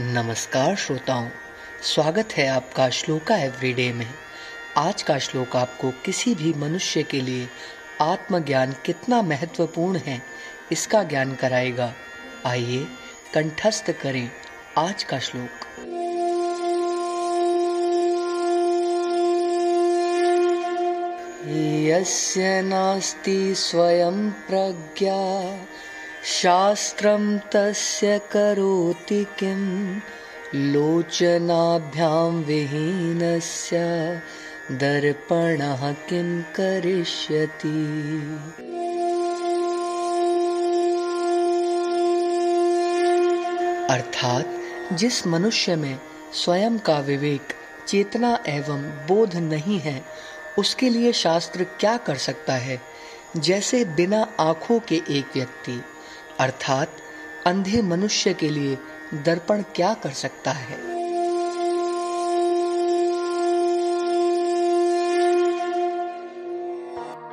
नमस्कार श्रोताओं, स्वागत है आपका श्लोका एवरीडे में। आज का श्लोक आपको किसी भी मनुष्य के लिए आत्मज्ञान कितना महत्वपूर्ण है, इसका ज्ञान कराएगा। आइए कंठस्थ करें आज का श्लोक। यस्य नास्ति स्वयं प्रज्ञा शास्त्रं तस्य करोति किं? लोचनाभ्यां विहीनस्य दर्पणः किं करिष्यति? अर्थात जिस मनुष्य में स्वयं का विवेक, चेतना एवं बोध नहीं है, उसके लिए शास्त्र क्या कर सकता है? जैसे बिना आँखों के एक व्यक्ति अर्थात अंधे मनुष्य के लिए दर्पण क्या कर सकता है?